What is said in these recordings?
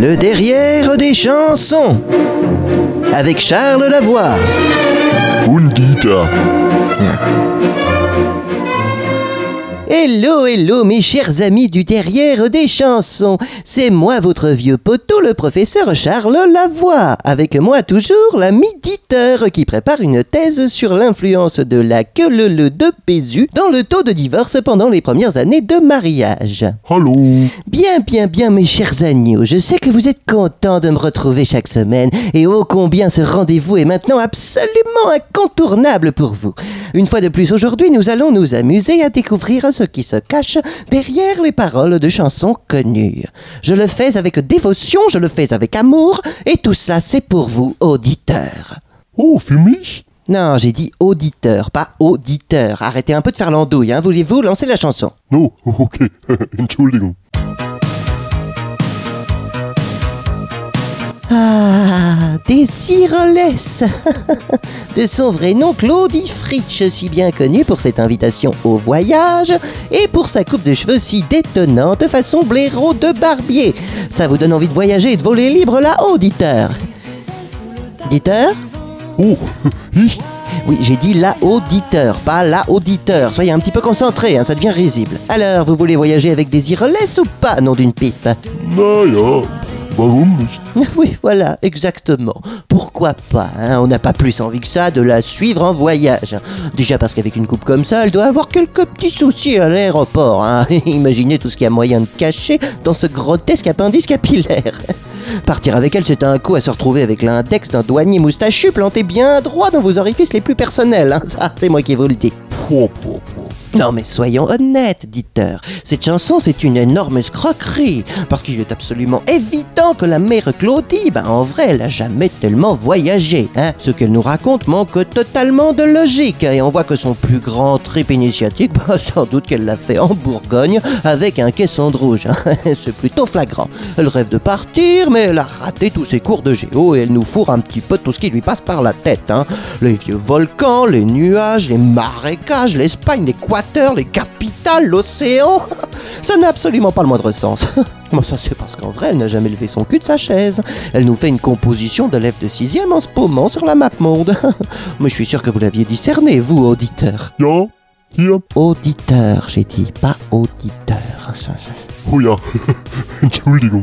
Le derrière des chansons. Avec Charles Lavoie. Und Hello, hello, mes chers amis du derrière des chansons. C'est moi, votre vieux poteau, le professeur Charles Lavoie. Avec moi, toujours, l'ami Dieter, qui prépare une thèse sur l'influence de la queue de Pézu dans le taux de divorce pendant les premières années de mariage. Hallo. Bien, bien, bien, mes chers agneaux, je sais que vous êtes contents de me retrouver chaque semaine, et ô combien ce rendez-vous est maintenant absolument incontournable pour vous. Une fois de plus, aujourd'hui, nous allons nous amuser à découvrir ce qui se cache derrière les paroles de chansons connues. Je le fais avec dévotion, je le fais avec amour, et tout ça, c'est pour vous, auditeurs. Oh, mich? Non, j'ai dit auditeur, pas auditeur. Arrêtez un peu de faire l'andouille, hein. Voulez-vous lancer la chanson? No, okay. Entschuldigung. Ah, Désiroless De son vrai nom, Claudie Fritsch, si bien connu pour cette invitation au voyage et pour sa coupe de cheveux si détonnante façon blaireau de barbier. Ça vous donne envie de voyager et de voler libre là, auditeur Auditeur? Oh? Oui, j'ai dit la auditeur, pas la auditeur. Soyez un petit peu concentré, hein, ça devient risible. Alors, vous voulez voyager avec Désiroless ou pas, nom d'une pipe? Nicht? Oui, voilà, exactement. Pourquoi pas hein On n'a pas plus envie que ça de la suivre en voyage. Déjà parce qu'avec une coupe comme ça, elle doit avoir quelques petits soucis à l'aéroport. Hein Imaginez tout ce qu'il y a moyen de cacher dans ce grotesque appendice capillaire. Partir avec elle, c'est un coup à se retrouver avec l'index d'un douanier moustachu planté bien droit dans vos orifices les plus personnels. Hein ça, c'est moi qui vous le dis. Non mais soyons honnêtes, diteur. Cette chanson, c'est une énorme escroquerie. Parce qu'il est absolument évident que la mère Claudie, ben en vrai, elle a jamais tellement voyagé. Hein. Ce qu'elle nous raconte manque totalement de logique. Et on voit que son plus grand trip initiatique, ben, sans doute qu'elle l'a fait en Bourgogne avec un caisson de rouge. hein. c'est plutôt flagrant. Elle rêve de partir, mais elle a raté tous ses cours de géo et elle nous fourre un petit peu tout ce qui lui passe par la tête. hein. Les vieux volcans, les nuages, les marécages, l'Espagne, l'Équateur, les capitales, l'océan. Ça n'a absolument pas le moindre sens. Bon, ça c'est parce qu'en vrai, elle n'a jamais levé son cul de sa chaise. Elle nous fait une composition d'élèves de sixième en se paumant sur la map monde. Mais je suis sûr que vous l'aviez discerné, vous, auditeur. Ja, hier. Auditeur, j'ai dit, pas auditeur. Oh Entschuldigung.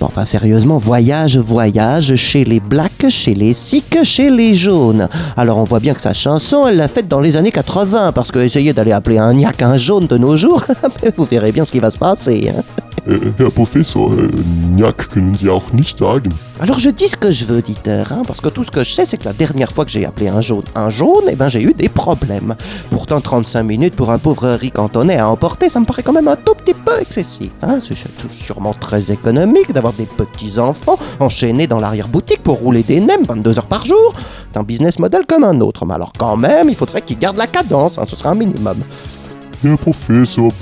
Bon, enfin, sérieusement, voyage, voyage, chez les blacks, chez les sikhs, chez les jaunes. Alors, on voit bien que sa chanson, elle l'a faite dans les années 80, parce que essayer d'aller appeler un niaque un jaune de nos jours, vous verrez bien ce qui va se passer. hein. Herr Professor, äh, Njack können Sie auch nicht sagen. Alors, je dis ce que je veux, auditeur, hein, parce que tout ce que je sais, c'est que la dernière fois que j'ai appelé un jaune un jaune, eh ben, j'ai eu des problèmes. Pourtant, 35 minutes pour un pauvre riz cantonais à emporter, ça me paraît quand même un tout petit peu excessif. Hein. C'est sûrement très économique d'avoir des petits-enfants enchaînés dans l'arrière-boutique pour rouler des nems 22 heures par jour. C'est un business model comme un autre. Mais alors, quand même, il faudrait qu'ils gardent la cadence, hein, ce serait un minimum. Professor.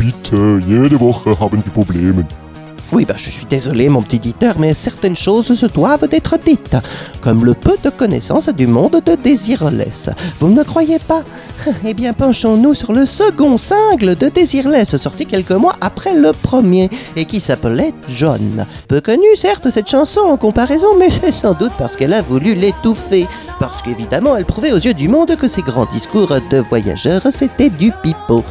Oui, bah, je suis désolé, mon petit éditeur, mais certaines choses se doivent d'être dites, comme le peu de connaissances du monde de Désirless. Vous ne me croyez pas? Eh bien, penchons-nous sur le second single de Désirless, sorti quelques mois après le premier, et qui s'appelait John. Peu connue, certes, cette chanson en comparaison, mais c'est sans doute parce qu'elle a voulu l'étouffer. Parce qu'évidemment, elle prouvait aux yeux du monde que ses grands discours de voyageurs, c'était du pipeau.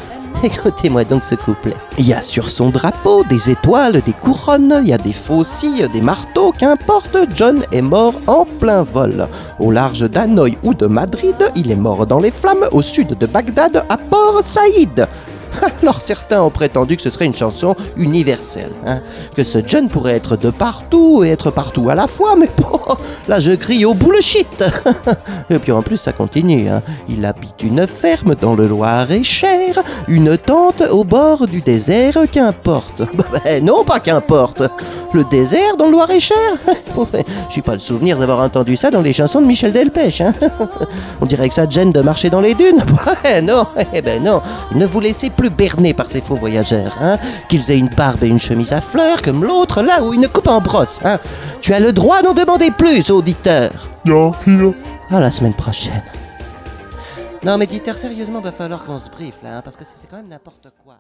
Écoutez-moi donc ce couplet. Il y a sur son drapeau des étoiles, des couronnes, il y a des faucilles, des marteaux, qu'importe, John est mort en plein vol. Au large d'Hanoï ou de Madrid, il est mort dans les flammes au sud de Bagdad, à Port Saïd. Alors certains ont prétendu que ce serait une chanson universelle, hein, que ce John pourrait être de partout et être partout à la fois, mais bon, là je crie au bullshit. et puis en plus ça continue, hein. il habite une ferme dans le Loir-et-Cher, une tente au bord du désert, qu'importe. Ben non, pas qu'importe. Le désert dans le Loir-et-Cher Je suis pas le souvenir d'avoir entendu ça dans les chansons de Michel Delpech. Hein. On dirait que ça te gêne de marcher dans les dunes. Ouais, non, eh ben non. Ne vous laissez plus berner par ces faux voyageurs. Hein. Qu'ils aient une barbe et une chemise à fleurs comme l'autre là ou une coupe en brosse. Hein. Tu as le droit d'en demander plus, auditeur. Hier. À la semaine prochaine. Non, mais auditeur, sérieusement, va falloir qu'on se briefe là, hein, parce que c'est c'est quand même n'importe quoi.